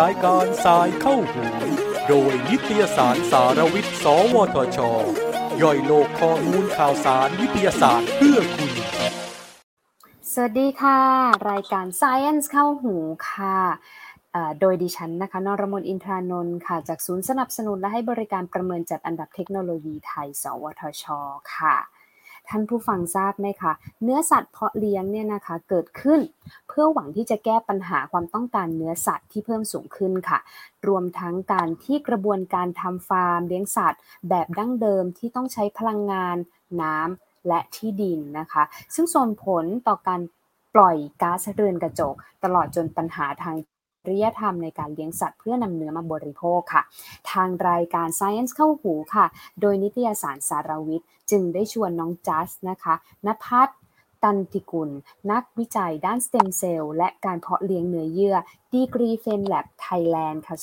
รายการสายเข้าหูโดยนิตยสารสารวิทย์ สวทช ย่อยโลกข้อมูลข่าวสารวิทยาศาสตร์เพื่อคุณ สวัสดีค่ะ รายการ Science เข้าหูค่ะโดยดิฉันนะคะ นรมนอินทรานนท์ค่ะ จากศูนย์สนับสนุนและให้บริการประเมินจัดอันดับเทคโนโลยีไทย สวทช ค่ะ ท่านผู้ฟังทราบไหมคะ เนื้อสัตว์เพาะเลี้ยงเนี่ยนะคะเกิดขึ้น เพื่อหวังที่จะแก้ปัญหาความต้องการเนื้อสัตว์ที่เพิ่มสูงขึ้นค่ะ รวมทั้งการที่กระบวนการทำฟาร์มเลี้ยงสัตว์ แบบดั้งเดิมที่ต้องใช้พลังงาน น้ำและที่ดินนะคะ ซึ่งส่งผลต่อการปล่อยก๊าซเรือนกระจก ตลอดจนปัญหาทาง ริยธรรมในการเลี้ยงสัตว์เพื่อนำเนื้อมาบริโภคค่ะ ทางรายการ Science เข้าหูค่ะ โดยนิตยสารสารวิทย์ จึงได้ชวนน้องจัสนะคะนภัส ตันติกุล นักวิจัยด้านสเต็มเซลล์และการเพาะเลี้ยงเนื้อเยื่อ ดีกรี FameLab Thailand ค่ะ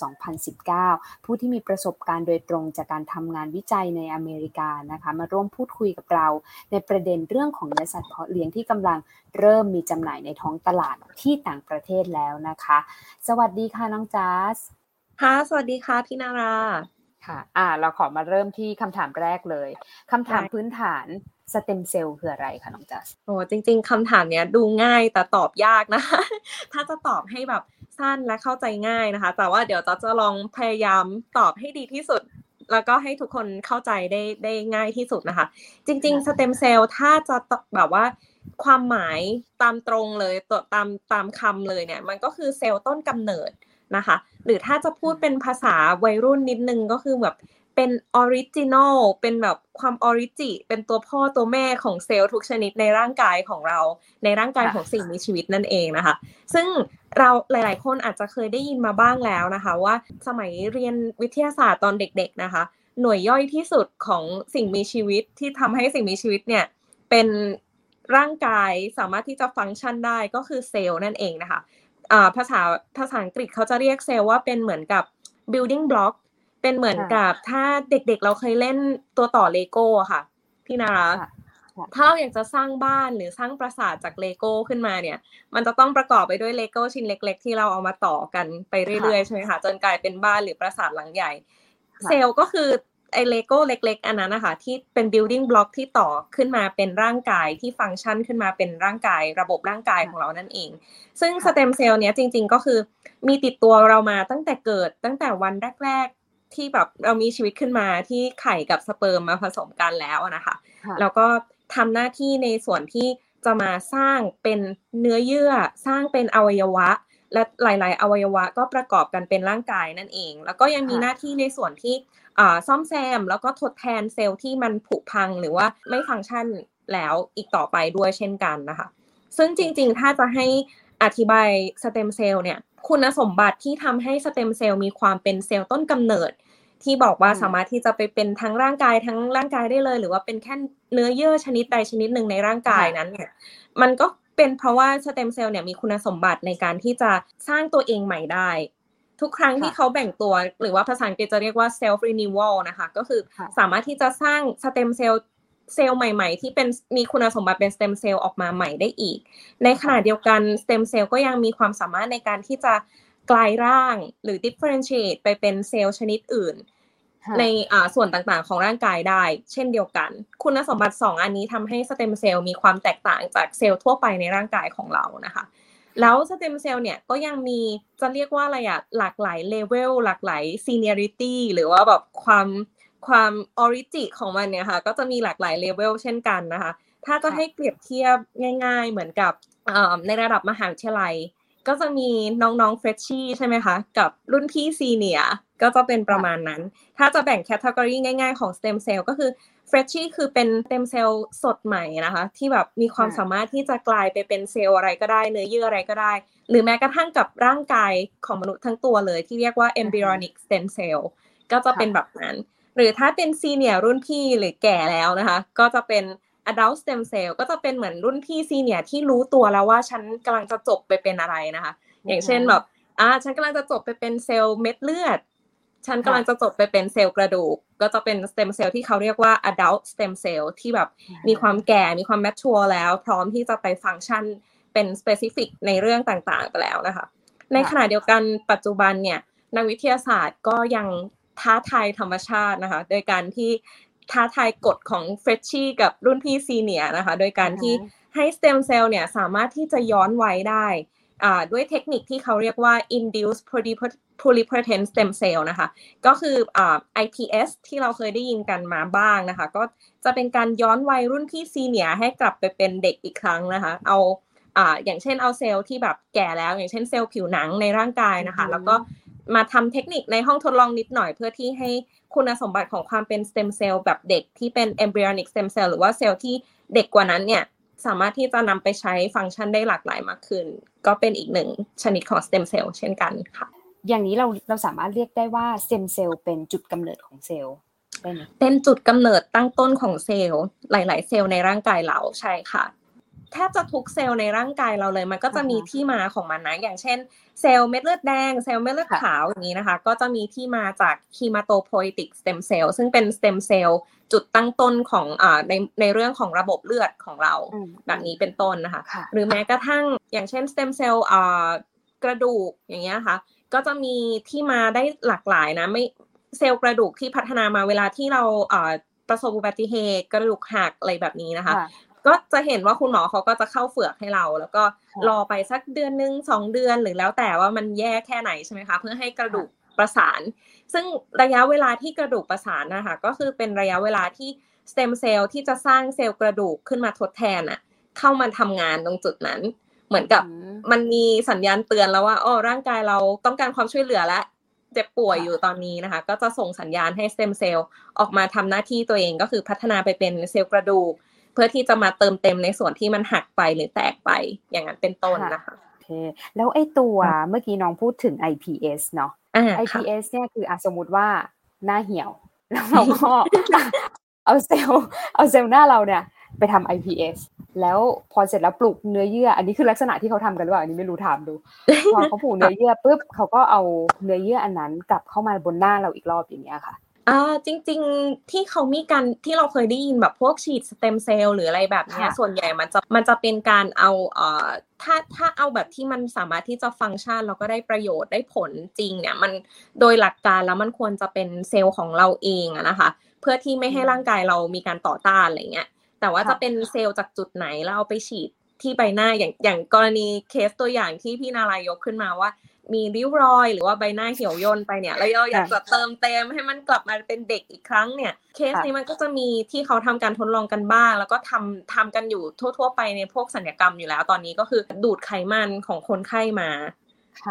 2019 ผู้ที่มีประสบการณ์โดยตรงจากการทำงานวิจัยในอเมริกานะคะ มาร่วมพูดคุยกับเรา ในประเด็นเรื่องของเนื้อสัตว์เพาะเลี้ยงที่กำลังเริ่มมีจำหน่ายในท้องตลาดที่ต่างประเทศแล้วนะคะ สวัสดีค่ะน้องจัสค่ะ สวัสดีค่ะพี่นารา ค่ะ อ่า เราขอมาเริ่มที่คำถามแรกเลย คำถามพื้นฐานสเต็มเซลล์คืออะไรคะน้องจัสโอ้จริง ๆคำถามเนี้ยดูง่ายแต่ตอบยากนะ ถ้าจะตอบให้แบบสั้นและเข้าใจง่ายนะคะ แต่ว่าเดี๋ยวจะจะลองพยายามตอบให้ดีที่สุด แล้วก็ให้ทุกคนเข้าใจได้ได้ง่ายที่สุดนะคะ จริง ๆ สเต็มเซลล์ถ้าจะแบบว่าความหมายตามตรงเลยตัวตามตามคำเลยเนี่ย มันก็คือเซลล์ต้นกำเนิด นะคะ หรือถ้าจะพูดเป็นภาษาวัยรุ่นนิดนึงก็คือแบบเป็น original เป็นแบบความ origi เป็นตัวพ่อตัวแม่ของเซลล์ทุกชนิดในร่างกายของเรา ในร่างกายของสิ่งมีชีวิตนั่นเองนะคะ ซึ่งเราหลาย ๆ คนอาจจะเคยได้ยินมาบ้างแล้วนะคะ ว่าสมัยเรียนวิทยาศาสตร์ตอนเด็ก ๆ นะคะ หน่วยย่อยที่สุดของสิ่งมีชีวิตที่ทำให้สิ่งมีชีวิตเนี่ยเป็นร่างกายสามารถที่จะฟังก์ชันได้ก็คือเซลล์นั่นเองนะคะ ภาษาภาษาอังกฤษเขาจะเรียกเซลล์ว่าเป็นเหมือนกับ building block เป็นเหมือนกับถ้าเด็กๆเราเคยเล่นตัวต่อเลโก้ค่ะ พี่นาราถ้าเราอยากจะสร้างบ้านหรือสร้างปราสาทจากเลโก้ขึ้นมาเนี่ย มันจะต้องประกอบไปด้วยเลโก้ชิ้นเล็ก ๆ ที่เราเอามาต่อกันไปเรื่อยๆใช่ไหมคะจนกลายเป็นบ้านหรือปราสาทหลังใหญ่ เซลล์ก็คือ ไอเลโก้เล็ก ๆ อันนั้นนะคะที่เป็น building block ที่ต่อขึ้นมาเป็นร่างกายที่ฟังก์ชันขึ้นมาเป็นร่างกายระบบร่างกายของเรานั่นเอง ซึ่งสเต็มเซลล์เนี้ยจริง ๆ ก็คือมีติดตัวเรามาตั้งแต่เกิดตั้งแต่วันแรกที่แบบเรามีชีวิตขึ้นมาที่ไข่กับสเปิร์มมาผสมกันแล้วนะคะแล้วก็ทำหน้าที่ในส่วนที่จะมาสร้างเป็นเนื้อเยื่อสร้างเป็นอวัยวะ และหลาย ๆ อวัยวะก็ประกอบกันเป็นร่างกายนั่นเอง แล้วก็ยังมีหน้าที่ในส่วนที่ ซ่อมแซม แล้วก็ทดแทนเซลล์ที่มันผุพังหรือว่าไม่ฟังก์ชันแล้วอีกต่อไปด้วยเช่นกันนะคะ ซึ่งจริงๆ ถ้าจะให้อธิบายสเต็มเซลล์เนี่ย คุณสมบัติที่ทำให้สเต็มเซลล์มีความเป็นเซลล์ต้นกำเนิด ที่บอกว่าสามารถที่จะไปเป็นทั้งร่างกายทั้งร่างกายได้เลย หรือว่าเป็นแค่เนื้อเยื่อชนิดใดชนิดหนึ่งในร่างกายนั้นเนี่ยมันก็เป็นเพราะว่าสเต็มเซลล์เนี่ยมีคุณสมบัติในการที่จะสร้างตัวเองใหม่ได้ ทุกครั้งที่เขาแบ่งตัว หรือว่าภาษาอังกฤษจะเรียกว่า self renewal นะคะ ก็คือสามารถที่จะสร้างสเต็มเซลล์เซลล์ใหม่ ๆ ที่เป็นมีคุณสมบัติเป็นสเต็มเซลล์ออกมาใหม่ได้อีก ในขณะเดียวกันสเต็มเซลล์ก็ยังมีความสามารถในการที่จะกลายร่างหรือ differentiate ไปเป็นเซลล์ชนิดอื่น ในส่วนต่างๆ ของร่างกายได้ เช่นเดียวกัน คุณสมบัติ 2 อันนี้ทำให้สเต็มเซลล์มีความแตกต่างจากเซลล์ทั่วไปในร่างกายของเรานะคะ แล้วสเต็มเซลล์เนี่ยก็ยังมีจะเรียกว่าอะไรอะหลากหลาย level หลากหลาย seniority หรือว่าแบบความความ origi ของมันเนี่ยค่ะก็จะมีหลากหลายเลเวลเช่นกันนะคะ ถ้าจะให้เปรียบเทียบง่าย ๆ เหมือนกับในระดับมหาวิทยาลัย ก็จะมีน้องๆเฟรชชี่ใช่ไหมคะกับรุ่นพี่ senior ก็จะเป็นประมาณนั้น ถ้าจะแบ่ง category ง่าย ๆของสเต็มเซลล์ก็คือ เฟรชชี่คือเป็นสเต็มเซลล์สดใหม่นะคะ ที่แบบมีความสามารถที่จะกลายไปเป็นเซลล์อะไรก็ได้ เนื้อเยื่ออะไรก็ได้ หรือแม้กระทั่งกับร่างกายของมนุษย์ทั้งตัวเลยที่เรียกว่า embryonic stem cell ก็จะเป็นแบบนั้น หรือถ้าเป็น senior รุ่นพี่หรือแก่แล้วนะคะ ก็จะเป็น adult stem cell ก็จะเป็นเหมือนรุ่นพี่ senior ที่รู้ตัวแล้วว่าฉันกำลังจะจบไปเป็นอะไรนะคะ อย่างเช่นแบบอ่าฉันกำลังจะจบไปเป็นเซลล์เม็ดเลือด ฉันกำลังจะจบไปเป็นเซลล์กระดูก ก็จะเป็นสเต็มเซลล์ที่เขาเรียกว่า adult stem cell ที่แบบมีความแก่มีความ mature แล้ว พร้อมที่จะไปฟังก์ชันเป็น specific ในเรื่องต่างๆไปแล้วนะคะ ในขณะเดียวกันปัจจุบันเนี่ยนักวิทยาศาสตร์ก็ยังท้าทายธรรมชาตินะคะ โดยการที่ท้าทายกฎของเฟรชชี่กับรุ่นพี่ซีเนียนะคะ โดยการที่ให้สเต็มเซลล์เนี่ยสามารถที่จะย้อนไว้ได้ ด้วยเทคนิคที่เขาเรียกว่า induced pluripotent stem cell นะคะ ก็คือ IPS ที่เราเคยได้ยินกันมาบ้างนะคะ ก็จะเป็นการย้อนวัยรุ่นพี่ senior ให้กลับไปเป็นเด็กอีกครั้งนะคะ เอาอย่างเช่นเอาเซลล์ที่แบบแก่แล้ว อย่างเช่นเซลล์ผิวหนังในร่างกายนะคะ แล้วก็มาทำเทคนิคในห้องทดลองนิดหน่อยเพื่อที่ให้คุณสมบัติของความเป็นสเต็มเซลล์แบบเด็กที่เป็น embryonic stem cell หรือว่าเซลล์ที่เด็กกว่านั้นเนี่ย สามารถที่จะนำไปใช้ฟังก์ชันได้หลากหลายมากขึ้น ก็เป็นอีกหนึ่งชนิดของสเต็มเซลล์เช่นกันค่ะ อย่างนี้เราเราสามารถเรียกได้ว่าสเต็มเซลล์เป็นจุดกำเนิดของเซลล์ได้ไหมเป็นจุดกำเนิดตั้งต้นของเซลล์หลาย ๆ เซลล์ในร่างกายเราใช่ค่ะ แทบจะทุกเซลล์ในร่างกายเราเลย มันก็จะมีที่มาของมันนะ อย่างเช่น เซลล์เม็ดเลือดแดง เซลล์เม็ดเลือดขาวอย่างนี้นะคะ ก็จะมีที่มาจาก hematopoietic stem cell ซึ่งเป็นสเต็มเซลล์จุดตั้งต้นของอ่าในในเรื่องของระบบเลือดของเราแบบนี้เป็นต้นนะคะ หรือแม้กระทั่งอย่างเช่นสเต็มเซลล์อ่ากระดูกอย่างเงี้ยค่ะ ก็จะมีที่มาได้หลากหลายนะไม่เซลล์กระดูกที่พัฒนามาเวลาที่เราอ่าประสบอุบัติเหตุกระดูกหักอะไรแบบนี้นะคะ ก็จะเห็นว่าคุณหมอเขาก็จะเข้าเฟือกให้เรา แล้วก็รอไปสักเดือนหนึ่งสองเดือนหรือแล้วแต่ว่ามันแย่แค่ไหนใช่ไหมคะ เพื่อให้กระดูกประสาน ซึ่งระยะเวลาที่กระดูกประสานนะคะก็คือเป็นระยะเวลาที่สเต็มเซลล์ที่จะสร้างเซลล์กระดูกขึ้นมาทดแทนอะเข้ามาทำงานตรงจุดนั้น เหมือนกับมันมีสัญญาณเตือนแล้วว่าอ๋อร่างกายเราต้องการความช่วยเหลือแล้วเจ็บป่วยอยู่ตอนนี้นะคะ ก็จะส่งสัญญาณให้สเต็มเซลล์ออกมาทำหน้าที่ตัวเองก็คือพัฒนาไปเป็นเซลล์กระดูกเพื่อที่จะมาเติมเต็มในส่วนที่มันหักไปหรือแตกไปอย่างนั้นเป็นต้นนะคะโอเคแล้วไอ้ตัวเมื่อกี้น้องพูดถึง IPS เนาะ IPS เนี่ยคือสมมติว่าหน้าเหี่ยว แล้วเราก็เอาเซลล์เอาเซลล์หน้าเราเนี่ยไปทำ IPS แล้วพอเสร็จแล้วปลูกเนื้อเยื่อ อันนี้คือลักษณะที่เขาทำกันหรือเปล่าอันนี้ไม่รู้ถามดู พอเขาปลูกเนื้อเยื่อปุ๊บเขาก็เอาเนื้อเยื่ออันนั้นกลับเข้ามาบนหน้าเราอีกรอบอย่างเงี้ยค่ะ อ่าจริง ๆที่เขามีการที่เราเคยได้ยินแบบพวกฉีดสเต็มเซลล์หรืออะไรแบบนี้ส่วนใหญ่มันจะมันจะเป็นการเอาเอ่อถ้าถ้าเอาแบบที่มันสามารถที่จะฟังก์ชันแล้วก็ได้ประโยชน์ได้ผลจริงเนี่ยมันโดยหลักการแล้วมันควรจะเป็นเซลล์ของเราเองอะนะคะ เพื่อที่ไม่ให้ร่างกายเรามีการต่อต้านอะไรเงี้ยแต่ว่าจะเป็นเซลล์จากจุดไหนแล้วเอาไปฉีดที่ใบหน้าอย่างอย่างกรณีเคสตัวอย่างที่พี่นารายกขึ้นมาว่า มีริ้วรอย หรือว่าใบหน้าเหี่ยวย่นไปเนี่ยแล้วเราอยากจะเติมเต็มให้มันกลับมาเป็นเด็กอีกครั้งเนี่ยเคสนี้มันก็จะมีที่เขาทำการทดลองกันบ้าง แล้วก็ทำทำกันอยู่ทั่ว ๆ ไปในพวกสัญญกรรมอยู่แล้วตอนนี้ก็คือดูดไขมันของคนไข้มา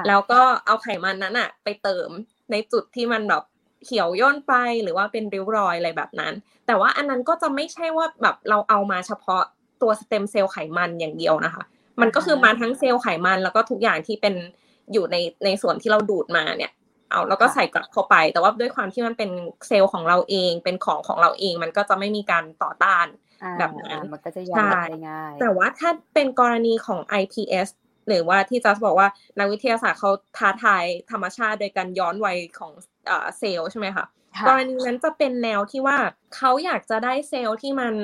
แล้วก็เอาไขมันนั้นอะไปเติมในจุดที่มันแบบเขียวย่นไปหรือว่าเป็นริ้วรอยอะไรแบบนั้น แต่ว่าอันนั้นก็จะไม่ใช่ว่าแบบเราเอามาเฉพาะตัวสเต็มเซลล์ไขมันอย่างเดียวนะคะ มันก็คือมาทั้งเซลล์ไขมันแล้วก็ทุกอย่างที่เป็น อยู่ในในส่วนที่เราดูดมาเนี่ย เอาแล้วก็ใส่กลับเข้าไป แต่ว่าด้วยความที่มันเป็นเซลล์ของเราเองเป็นของของเราเอง มันก็จะไม่มีการต่อต้านแบบนั้นมันก็จะย้ายง่ายแต่ว่าถ้าเป็นกรณีของ IPS หรือว่าที่จะบอกว่านักวิทยาศาสตร์เขาท้าทายธรรมชาติโดยการย้อนวัยของเซลล์ใช่ไหมคะ กรณีนั้นจะเป็นแนวที่ว่าเขาอยากจะได้เซลล์ที่มัน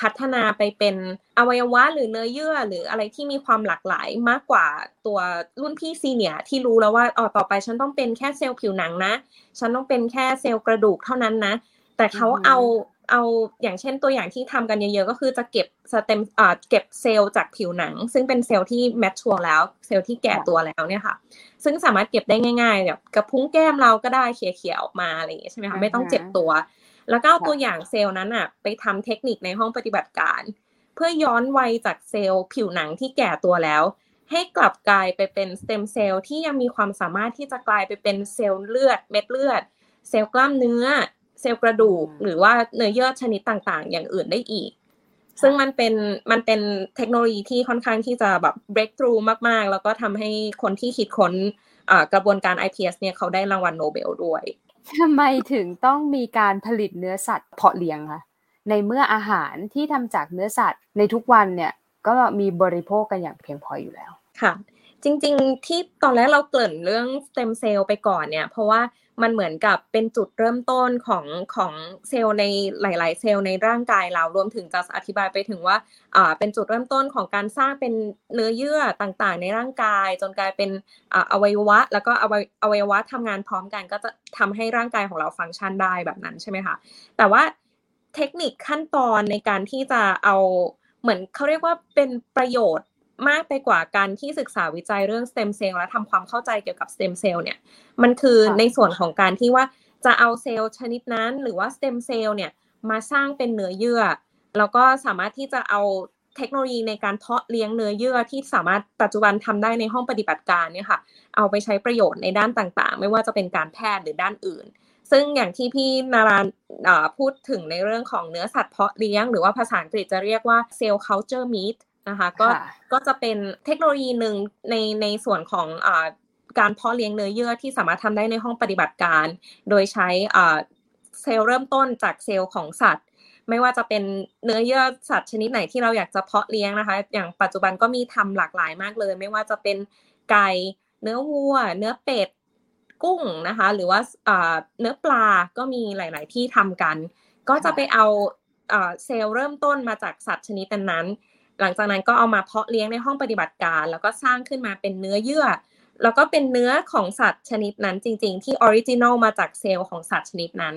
พัฒนาไปเป็นอวัยวะหรือเนื้อเยื่อ หรืออะไรที่มีความหลากหลายมากกว่าตัวรุ่นพี่ซีเนียที่รู้แล้วว่าอ๋อต่อไปฉันต้องเป็นแค่เซลล์ผิวหนังนะ ฉันต้องเป็นแค่เซลล์กระดูกเท่านั้นนะ แต่เขาเอา เอาอย่างเช่นตัวอย่างที่ทำกันเยอะๆ ก็คือจะเก็บสเต็มอ่าเก็บเซลล์จากผิวหนัง ซึ่งเป็นเซลล์ที่ mature แล้ว เซลล์ที่แก่ตัวแล้วเนี่ยค่ะ ซึ่งสามารถเก็บได้ง่ายๆแบบกระพุ้งแก้มเราก็ได้เขี่ยๆออกมาอะไรอย่างเงี้ยใช่ไหมคะไม่ต้องเจ็บตัว แล้วก็เอาตัวอย่างเซลล์นั้นอะไปทำเทคนิคในห้องปฏิบัติการ เพื่อย้อนวัยจากเซลล์ผิวหนังที่แก่ตัวแล้ว ให้กลับกลายไปเป็นสเต็มเซลล์ที่ยังมีความสามารถที่จะกลายไปเป็นเซลล์เลือดเม็ดเลือด เซลล์กล้ามเนื้อ เซลล์กระดูก หรือว่าเนื้อเยื่อชนิดต่าง ๆ อย่างอื่นได้อีก ซึ่งมันเป็นมันเป็นเทคโนโลยีที่ค่อนข้างที่จะแบบ breakthrough มาก ๆ แล้วก็ทำให้คนที่คิดค้นกระบวนการ IPS เนี่ยเขาได้รางวัลโนเบลด้วยทำไมถึงต้องมีการผลิตเนื้อสัตว์เพาะเลี้ยงคะในเมื่ออาหารที่ทำจากเนื้อสัตว์ในทุกวันเนี่ยก็มีบริโภคกันอย่างเพียงพออยู่แล้วค่ะ จริง ๆ ที่ตอนแรกเราเกริ่นเรื่องสเต็มเซลล์ไปก่อนเนี่ย เพราะว่ามันเหมือนกับเป็นจุดเริ่มต้นของของเซลล์ในหลาย ๆ เซลล์ในร่างกายเรารวมถึงจะอธิบายไปถึงว่าอ่าเป็นจุดเริ่มต้นของการสร้างเป็นเนื้อเยื่อต่างๆ ในร่างกาย จนกลายเป็นอ่าอวัยวะ แล้วก็อวัยอวัยวะทำงานพร้อมกัน ก็จะทำให้ร่างกายของเราฟังก์ชันได้แบบนั้นใช่ไหมคะแต่ว่าเทคนิคขั้นตอนในการที่จะเอาเหมือนเขาเรียกว่าเป็นประโยชน์ มากไปกว่าการที่ศึกษาวิจัยเรื่องสเต็มเซลล์และทำความเข้าใจเกี่ยวกับสเต็มเซลล์เนี่ยมันคือในส่วนของการที่ว่าจะเอาเซลล์ชนิดนั้น หรือว่าสเต็มเซลล์เนี่ยมาสร้างเป็นเนื้อเยื่อ แล้วก็สามารถที่จะเอาเทคโนโลยีในการเพาะเลี้ยงเนื้อเยื่อที่สามารถปัจจุบันทำได้ในห้องปฏิบัติการเนี่ยค่ะ เอาไปใช้ประโยชน์ในด้านต่างๆ ไม่ว่าจะเป็นการแพทย์หรือด้านอื่น ซึ่งอย่างที่พี่นารานพูดถึงในเรื่องของเนื้อสัตว์เพาะเลี้ยง หรือว่าภาษาอังกฤษจะเรียกว่าเซลล์ culture meat นะคะก็ก็จะเป็นเทคโนโลยีหนึ่งในในส่วนของอการเพาะเลี้ยงเนื้อเยื่อที่สามารถทำได้ในห้องปฏิบัติการ โดยใช้เซลล์เริ่มต้นจากเซลล์ของสัตว์ ไม่ว่าจะเป็นเนื้อเยื่อสัตว์ชนิดไหนที่เราอยากจะเพาะเลี้ยงนะคะ อย่างปัจจุบันก็มีทำหลากหลายมากเลย ไม่ว่าจะเป็นไก่เนื้อวัว เนื้อเป็ดกุ้งนะคะ หรือว่าเนื้อปลาก็มีหลาย ๆ ที่ทำกัน ก็จะไปเอาเซลล์เริ่มต้นมาจากสัตว์ชนิดนั้น หลังจากนั้นก็เอามาเพาะเลี้ยงในห้องปฏิบัติการ แล้วก็สร้างขึ้นมาเป็นเนื้อเยื่อ แล้วก็เป็นเนื้อของสัตว์ชนิดนั้นจริง ๆ ที่ original มาจากเซลล์ของสัตว์ชนิดนั้น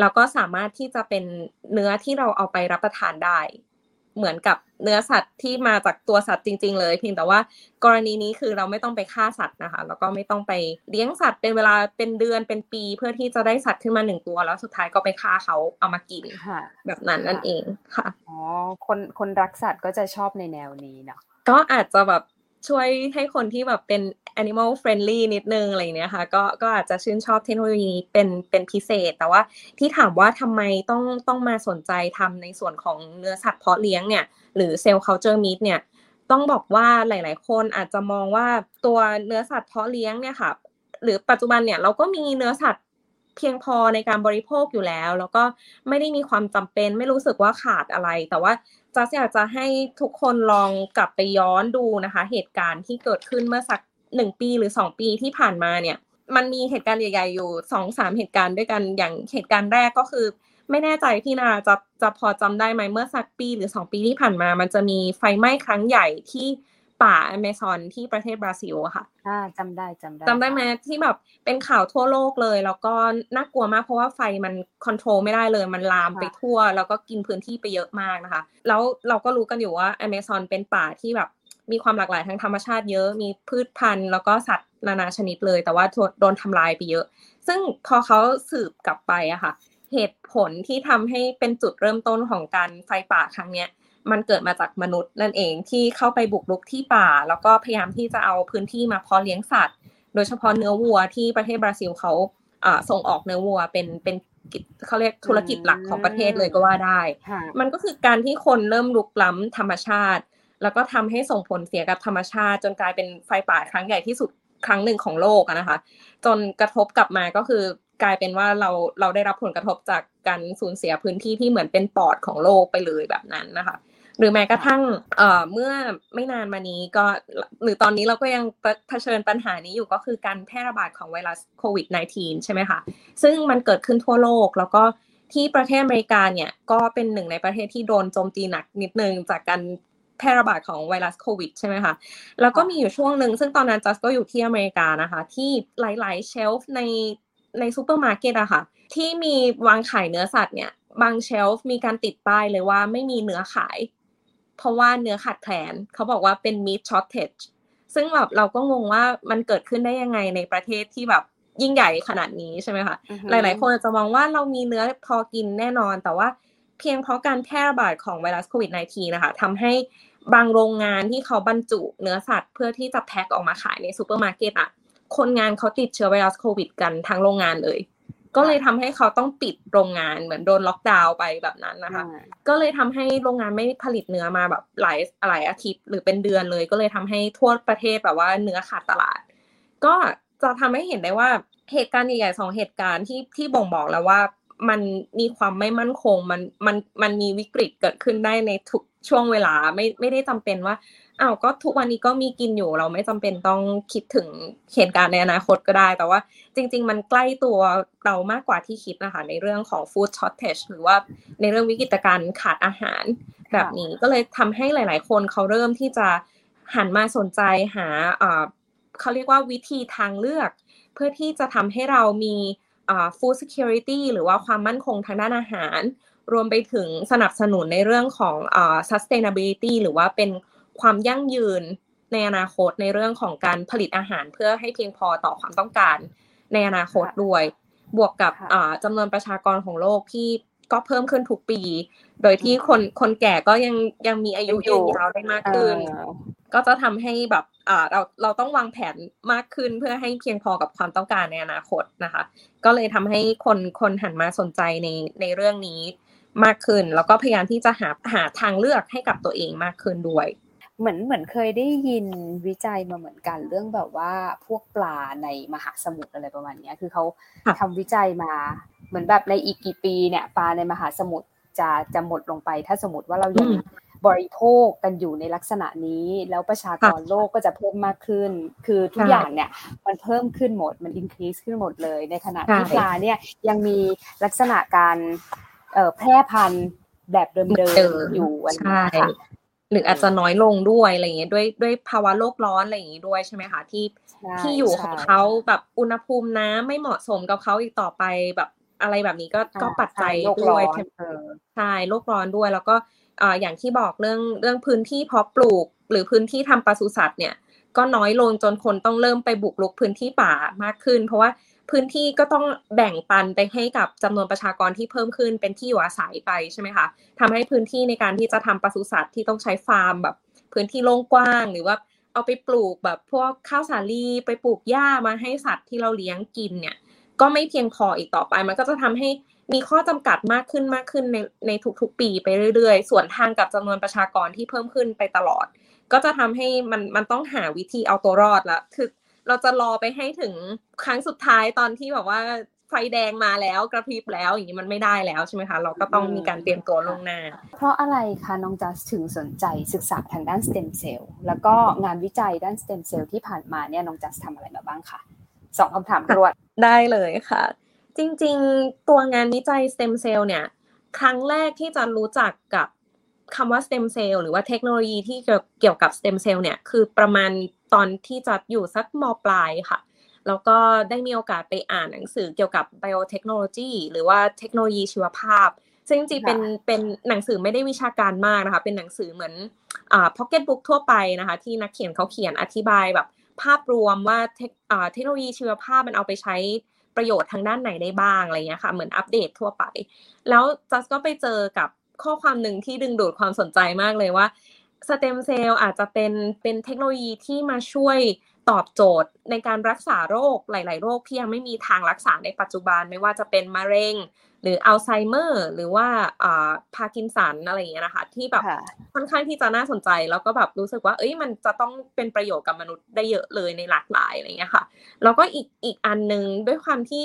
แล้วก็สามารถที่จะเป็นเนื้อที่เราเอาไปรับประทานได้ เหมือนกับเนื้อสัตว์ที่มาจากตัวสัตว์จริง ๆ เลยเพียงแต่ว่ากรณีนี้คือเราไม่ต้องไปฆ่าสัตว์นะคะ แล้วก็ไม่ต้องไปเลี้ยงสัตว์เป็นเวลาเป็นเดือนเป็นปี เพื่อที่จะได้สัตว์ขึ้นมาหนึ่งตัว แล้วสุดท้ายก็ไปฆ่าเขาเอามากินแบบนั้นนั่นเองค่ะอ๋อคนคนรักสัตว์ก็จะชอบในแนวนี้เนาะก็อาจจะแบบ ช่วยให้คนที่แบบเป็น animal friendly นิดนึงอะไรเนี้ยค่ะ ก็ก็อาจจะชื่นชอบเทคโนโลยีเป็นเป็นพิเศษ แต่ว่าที่ถามว่าทำไมต้องต้องมาสนใจทำในส่วนของเนื้อสัตว์เพาะเลี้ยงเนี่ย หรือเซลล์ culture meat เนี่ย ต้องบอกว่าหลาย ๆ คนอาจจะมองว่าตัวเนื้อสัตว์เพาะเลี้ยงเนี่ยค่ะ หรือปัจจุบันเนี่ยเราก็มีเนื้อสัตว์เพียงพอในการบริโภคอยู่แล้ว แล้วก็ไม่ได้มีความจำเป็น ไม่รู้สึกว่าขาดอะไร แต่ว่า จัสอยากจะให้ทุกคนลองกลับไปย้อนดูนะคะ เหตุการณ์ที่เกิดขึ้นเมื่อสักหนึ่งปีหรือสองปีที่ผ่านมาเนี่ย มันมีเหตุการณ์ใหญ่ๆอยู่สองสามเหตุการณ์ด้วยกันอย่างเหตุการณ์แรกก็คือ ไม่แน่ใจพี่นาจะจะพอจำได้ไหมเมื่อสักปีหรือสองปีที่ผ่านมา มันจะมีไฟไหม้ครั้งใหญ่ที่ ป่าอเมซอนที่ประเทศบราซิลอะค่ะอ่าจำได้จำได้จำได้ไหมที่แบบเป็นข่าวทั่วโลกเลย แล้วก็น่ากลัวมากเพราะว่าไฟมันคอนโทรลไม่ได้เลย มันลามไปทั่ว แล้วก็กินพื้นที่ไปเยอะมากนะคะ แล้วเราก็รู้กันอยู่ว่าอเมซอนเป็นป่าที่แบบมีความหลากหลายทางธรรมชาติเยอะ มีพืชพันธุ์ แล้วก็สัตว์นานาชนิดเลย แต่ว่าโดนทำลายไปเยอะ ซึ่งพอเขาสืบกลับไปอะค่ะ เหตุผลที่ทำให้เป็นจุดเริ่มต้นของการไฟป่าครั้งเนี้ย มันเกิดมาจากมนุษย์นั่นเองที่เข้าไปบุกรุกที่ป่า แล้วก็พยายามที่จะเอาพื้นที่มาเพาะเลี้ยงสัตว์ โดยเฉพาะเนื้อวัวที่ประเทศบราซิลเขาส่งออกเนื้อวัวเป็นเป็นเขาเรียกธุรกิจหลักของประเทศเลยก็ว่าได้ มันก็คือการที่คนเริ่มลุกล้ำธรรมชาติ แล้วก็ทำให้ส่งผลเสียกับธรรมชาติ จนกลายเป็นไฟป่าครั้งใหญ่ที่สุดครั้งหนึ่งของโลกนะคะ จนกระทบกลับมาก็คือกลายเป็นว่าเราเราได้รับผลกระทบจากการสูญเสียพื้นที่ที่เหมือนเป็นปอดของโลกไปเลยแบบนั้นนะคะ หรือแม้กระทั่งเอ่อเมื่อไม่นานมานี้ก็หรือตอนนี้เราก็ยังเผชิญปัญหานี้อยู่ก็คือการแพร่ระบาดของไวรัสโควิด -19 ใช่ไหมคะซึ่งมันเกิดขึ้นทั่วโลกแล้วก็ที่ประเทศอเมริกาเนี่ยก็เป็นหนึ่งในประเทศที่โดนโจมตีหนักนิดนึงจากการแพร่ระบาดของไวรัสโควิดใช่ไหมคะ แล้วก็มีอยู่ช่วงหนึ่งซึ่งตอนนั้นจัสก็อยู่ที่อเมริกานะคะ ที่หลาย ๆ shelf ในในซูเปอร์มาร์เก็ตอะค่ะ ที่มีวางขายเนื้อสัตว์เนี่ย บาง shelf มีการติดป้ายเลยว่าไม่มีเนื้อขาย เพราะว่าเนื้อขาดแคลนเขาบอกว่าเป็น meat shortage ซึ่งแบบเราก็งงว่ามันเกิดขึ้นได้ยังไงในประเทศที่แบบยิ่งใหญ่ขนาดนี้ใช่ไหมคะหลาย ๆ คนจะมองว่าเรามีเนื้อพอกินแน่นอน แต่ว่าเพียงเพราะการแพร่ระบาดของไวรัสโควิด -19 นะคะทำให้บางโรงงานที่เขาบรรจุเนื้อสัตว์เพื่อที่จะแพ็คออกมาขายในซูเปอร์มาร์เก็ตอะคนงานเขาติดเชื้อไวรัสโควิด กันทั้งโรงงานเลย ก็เลยทำให้เขาต้องปิดโรงงานเหมือนโดนล็อกดาวน์ไปแบบนั้นนะคะ ก็เลยทำให้โรงงานไม่ผลิตเนื้อมาแบบหลายหลายอาทิตย์หรือเป็นเดือนเลย ก็เลยทำให้ทั่วประเทศแบบว่าเนื้อขาดตลาด ก็จะทำให้เห็นได้ว่าเหตุการณ์ใหญ่ๆสองเหตุการณ์ที่ที่บ่งบอกแล้วว่ามันมีความไม่มั่นคงมันมันมันมีวิกฤตเกิดขึ้นได้ในทุก ช่วงเวลาไม่ไม่ได้จำเป็นว่าอ้าวก็ทุกวันนี้ก็มีกินอยู่เราไม่จำเป็นต้องคิดถึงเหตุการณ์ในอนาคตก็ได้ แต่ว่าจริง ๆ มันใกล้ตัวเรามากกว่าที่คิดนะคะ ในเรื่องของ food shortage หรือว่าในเรื่องวิกฤตการณ์ขาดอาหารแบบนี้ก็เลยทำให้หลาย ๆ คนเขาเริ่มที่จะหันมาสนใจหาเขาเรียกว่าวิธีทางเลือก เพื่อที่จะทำให้เรามี food security หรือว่าความมั่นคงทางด้านอาหาร รวมไปถึงสนับสนุนในเรื่องของ sustainability หรือว่าเป็นความยั่งยืนในอนาคตในเรื่องของการผลิตอาหารเพื่อให้เพียงพอต่อความต้องการในอนาคตด้วย บวกกับจำนวนประชากรของโลกที่ก็เพิ่มขึ้นทุกปี โดยที่คนคนแก่ก็ยังยังมีอายุยืนยาวได้มากขึ้น ก็จะทำให้แบบอ่าเราเราต้องวางแผนมากขึ้นเพื่อให้เพียงพอกับความต้องการในอนาคตนะคะ ก็เลยทำให้คนคนหันมาสนใจในในเรื่องนี้ มากขึ้น แล้วก็พยายามที่จะหาหาทางเลือกให้กับตัวเองมากขึ้นด้วย เหมือนเหมือนเคยได้ยินวิจัยมาเหมือนกันเรื่องแบบว่าพวกปลาในมหาสมุทรอะไรประมาณนี้คือเขาทำวิจัยมาเหมือนแบบในอีกกี่ปีเนี่ยปลาในมหาสมุทรจะจะหมดลงไป ถ้าสมมติว่าเรายังบริโภคกันอยู่ในลักษณะนี้ แล้วประชากรโลกก็จะเพิ่มมากขึ้น คือทุกอย่างเนี่ยมันเพิ่มขึ้นหมดมันอินครีสขึ้นหมดเลย ในขณะที่ปลาเนี่ยยังมีลักษณะการ แพร่พันธุ์แบบเดิมๆอยู่วันนี้ค่ะหรืออาจจะน้อยลงด้วยอะไรอย่างเงี้ยด้วยด้วยภาวะโลกร้อนอะไรอย่างงี้ด้วยใช่ไหมคะที่ที่อยู่ของเขาแบบอุณหภูมิน้ำไม่เหมาะสมกับเขาอีกต่อไปแบบอะไรแบบนี้ก็ก็ปัจจัยด้วยใช่โลกร้อนด้วย แล้วก็อย่างที่บอกเรื่องเรื่องพื้นที่เพาะปลูก หรือพื้นที่ทำปศุสัตว์เนี่ย ก็น้อยลงจนคนต้องเริ่มไปบุกรุกพื้นที่ป่ามากขึ้น เพราะว่า พื้นที่ก็ต้องแบ่งปันไปให้กับจำนวนประชากรที่เพิ่มขึ้นเป็นที่อยู่อาศัยไปใช่ไหมคะทำให้พื้นที่ในการที่จะทำปศุสัตว์ที่ต้องใช้ฟาร์มแบบ พื้นที่โล่งกว้าง หรือว่าเอาไปปลูกแบบพวกข้าวสาลีไปปลูกหญ้ามาให้สัตว์ที่เราเลี้ยงกินเนี่ยก็ไม่เพียงพออีกต่อไป มันก็จะทำให้มีข้อจำกัดมากขึ้นมากขึ้นในในทุกๆ ปีไปเรื่อยๆ ส่วนทางกับจำนวนประชากรที่เพิ่มขึ้นไปตลอด ก็จะทำให้มันมันต้องหาวิธีเอาตัวรอดละคือ เราจะรอไปให้ถึงครั้งสุดท้ายตอนที่แบบว่าไฟแดงมาแล้วกระพริบแล้วอย่างนี้มันไม่ได้แล้วใช่ไหมคะ เราก็ต้องมีการเตรียมตัวล่วงหน้า เพราะอะไรคะน้องจัสถึงสนใจศึกษาทางด้านสเต็มเซลล์แล้วก็งานวิจัยด้านสเต็มเซลล์ที่ผ่านมาเนี่ยน้องจัสทำอะไรมาบ้างคะสองคำถามรวดได้เลยค่ะ จริงๆ ตัวงานวิจัยสเต็มเซลล์เนี่ย ครั้งแรกที่จัสรู้จักกับ คำว่าสเต็มเซลล์หรือว่าเทคโนโลยีที่เกี่ยวกับสเต็มเซลล์เนี่ย คือประมาณตอนที่จัสอยู่สักม.ปลายค่ะ แล้วก็ได้มีโอกาสไปอ่านหนังสือเกี่ยวกับ biotechnology หรือว่าเทคโนโลยีชีวภาพ ซึ่งจริงๆเป็นเป็นหนังสือไม่ได้วิชาการมากนะคะ เป็นหนังสือเหมือนอ่าพ็อกเก็ตบุ๊กทั่วไปนะคะ ที่นักเขียนเขาเขียนอธิบายแบบ ภาพรวมว่าเทคอ่าเทคโนโลยีชีวภาพมันเอาไปใช้ประโยชน์ทางด้านไหนได้บ้างอะไรเงี้ยค่ะ เหมือนอัปเดตทั่วไป แล้วจัสก็ไปเจอกับ ข้อความหนึ่งที่ดึงดูดความสนใจมากเลยว่าสเต็มเซลล์อาจจะเป็นเป็นเทคโนโลยีที่มาช่วยตอบโจทย์ในการรักษาโรคหลาย ๆ โรคที่ยังไม่มีทางรักษาในปัจจุบันไม่ว่าจะเป็นมะเร็ง หรืออัลไซเมอร์ หรือว่าอ่าพาร์กินสันอะไรอย่างเงี้ยนะคะ ที่แบบค่อนข้างที่จะน่าสนใจ แล้วก็แบบรู้สึกว่า เอ้ยมันจะต้องเป็นประโยชน์กับมนุษย์ได้เยอะเลยในหลากหลายอะไรเงี้ยค่ะแล้วก็อีกอีกอันนึงด้วยความที่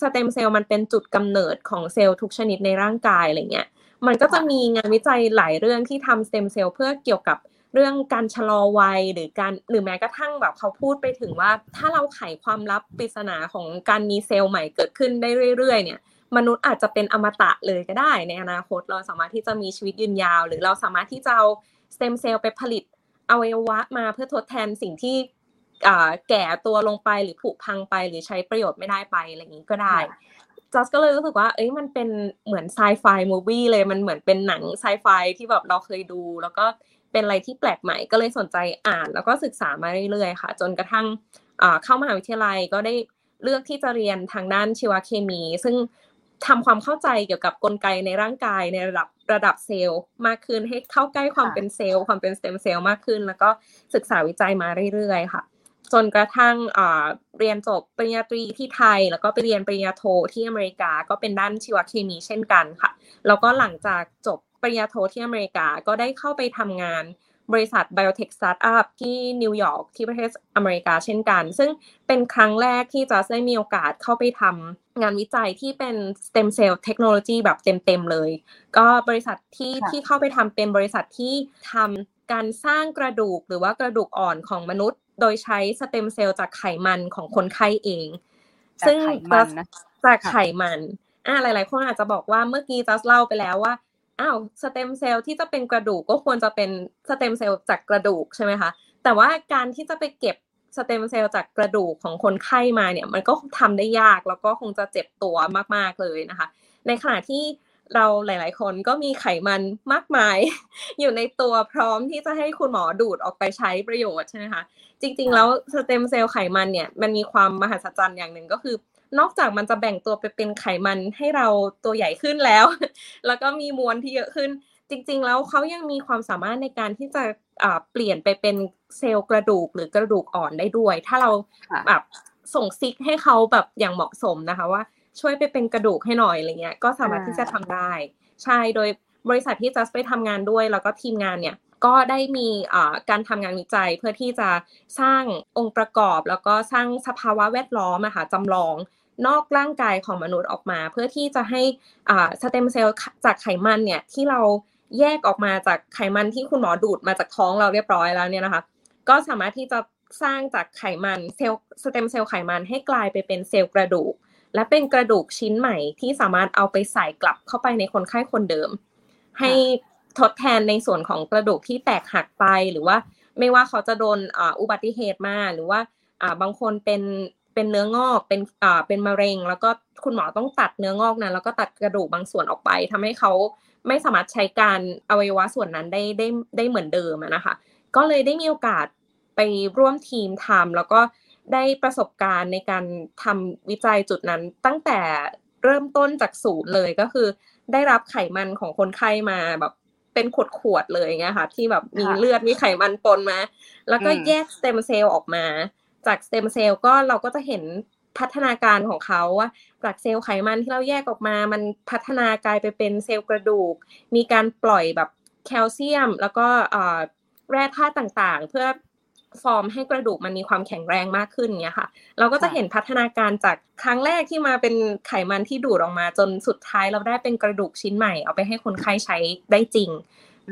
สเต็มเซลล์มันเป็นจุดกำเนิดของเซลล์ทุกชนิดในร่างกายอะไรเงี้ย มันก็จะมีงานวิจัยหลายเรื่องที่ทำสเต็มเซลล์เพื่อเกี่ยวกับเรื่องการชะลอวัยหรือการหรือแม้กระทั่งแบบเขาพูดไปถึงว่า ถ้าเราไขความลับปริศนาของการมีเซลล์ใหม่เกิดขึ้นได้เรื่อยๆเนี่ยมนุษย์อาจจะเป็นอมตะเลยก็ได้ ในอนาคตเราสามารถที่จะมีชีวิตยืนยาว หรือเราสามารถที่จะเอาสเต็มเซลล์ไปผลิตอวัยวะมาเพื่อทดแทนสิ่งที่แก่ตัวลงไปหรือผุพังไปหรือใช้ประโยชน์ไม่ได้ไปอะไรอย่างนี้ก็ได้ จัสก็เลยรู้สึกว่า เอ้ยมันเป็นเหมือนไซไฟมูวี่เลยมันเหมือนเป็นหนังไซไฟที่แบบเราเคยดู แล้วก็เป็นอะไรที่แปลกใหม่ก็เลยสนใจอ่าน แล้วก็ศึกษามาเรื่อยๆค่ะ จนกระทั่งเข้ามหาวิทยาลัยก็ได้เลือกที่จะเรียนทางด้านชีวเคมี ซึ่งทำความเข้าใจเกี่ยวกับกลไกในร่างกายในระดับระดับเซลล์มากขึ้นให้เข้าใกล้ความเป็นเซลล์ความเป็นสเต็มเซลล์มากขึ้น แล้วก็ศึกษาวิจัยมาเรื่อยๆค่ะ จนกระทั่งเรียนจบปริญญาตรีที่ไทย แล้วก็ไปเรียนปริญญาโทที่อเมริกาก็เป็นด้านชีวเคมีเช่นกันค่ะ แล้วก็หลังจากจบปริญญาโทที่อเมริกาก็ได้เข้าไปทำงานบริษัท Biotech Startup ที่นิวยอร์กที่ประเทศอเมริกาเช่นกัน ซึ่งเป็นครั้งแรกที่จัสได้มีโอกาสเข้าไปทำงานวิจัยที่เป็น stem cell technology แบบเต็มๆเลย ก็บริษัทที่ที่เข้าไปทำเป็นบริษัทที่ทำการสร้างกระดูกหรือว่ากระดูกอ่อนของมนุษย์ โดยใช้สเต็มเซลล์จากไขมันของคนไข้เอง ซึ่งจากไขมันอ่าหลาย ๆ คนอาจจะบอกว่าเมื่อกี้จัสเล่าไปแล้วว่าอ้าวสเต็มเซลล์ที่จะเป็นกระดูกก็ควรจะเป็นสเต็มเซลล์จากกระดูกใช่ไหมคะแต่ว่าการที่จะไปเก็บสเต็มเซลล์จากกระดูกของคนไข้มาเนี่ยมันก็ทำได้ยากแล้วก็คงจะเจ็บตัวมาก ๆ เลยนะคะ ในขณะที่ เราหลาย ๆ คนก็มีไขมันมากมาย อยู่ในตัวพร้อมที่จะให้คุณหมอดูดออกไปใช้ประโยชน์ใช่ไหมคะ จริง ๆ แล้วสเต็มเซลล์ไขมันเนี่ยมันมีความมหัศจรรย์อย่างหนึ่งก็คือ นอกจากมันจะแบ่งตัวไปเป็นไขมันให้เราตัวใหญ่ขึ้นแล้ว แล้วก็มีมวลที่เยอะขึ้น จริง ๆ แล้วเขายังมีความสามารถในการที่จะเปลี่ยนไปเป็นเซลล์กระดูกหรือกระดูกอ่อนได้ด้วย ถ้าเราแบบส่งซิกให้เขาแบบอย่างเหมาะสมนะคะว่า ช่วยไปเป็นกระดูกให้หน่อยอะไรเงี้ยก็สามารถที่จะทำได้ ใช่โดยบริษัทที่จัสไปทำงานด้วย แล้วก็ทีมงานเนี่ยก็ได้มีการทำงานวิจัยเพื่อที่จะสร้างองค์ประกอบ แล้วก็สร้างสภาวะแวดล้อมอะค่ะจำลองนอกร่างกายของมนุษย์ออกมา เพื่อที่จะให้สเต็มเซลล์จากไขมันเนี่ยที่เราแยกออกมาจากไขมันที่คุณหมอดูดมาจากท้องเราเรียบร้อยแล้วเนี่ยนะคะ ก็สามารถที่จะสร้างจากไขมันเซลล์สเต็มเซลล์ไขมันให้กลายไปเป็นเซลล์กระดูก และเป็นกระดูกชิ้นใหม่ที่สามารถเอาไปใส่กลับเข้าไปในคนไข้คนเดิม ให้ทดแทนในส่วนของกระดูกที่แตกหักไปหรือว่าไม่ว่าเขาจะโดนอุบัติเหตุมาหรือว่าบางคนเป็นเป็นเนื้องอกเป็นอ่าเป็นมะเร็ง แล้วก็คุณหมอต้องตัดเนื้องอกนั้น แล้วก็ตัดกระดูกบางส่วนออกไปทำให้เขาไม่สามารถใช้การอวัยวะส่วนนั้นได้ได้ได้เหมือนเดิมนะคะ ก็เลยได้มีโอกาสไปร่วมทีมทำแล้วก็ ได้ประสบการณ์ในการทำวิจัยจุดนั้น ตั้งแต่เริ่มต้นจากศูนย์เลยก็คือ ได้รับไขมันของคนไข้มาแบบเป็นขวดขวดเลยเงี้ยค่ะ ที่แบบมีเลือดมีไขมันปนมา แล้วก็แยกสเต็มเซลล์ออกมา จากสเต็มเซลล์ก็เราก็จะเห็นพัฒนาการของเขาว่าจากเซลล์ไขมันที่เราแยกออกมา มันพัฒนากลายไปเป็นเซลล์กระดูก มีการปล่อยแบบแคลเซียม แล้วก็แร่ธาตุต่างๆ เพื่อ ฟอร์มให้กระดูกมันมีความแข็งแรงมากขึ้นเนี้ยค่ะ เราก็จะเห็นพัฒนาการจากครั้งแรกที่มาเป็นไขมันที่ดูดออกมา จนสุดท้ายเราได้เป็นกระดูกชิ้นใหม่ เอาไปให้คนไข้ใช้ได้จริง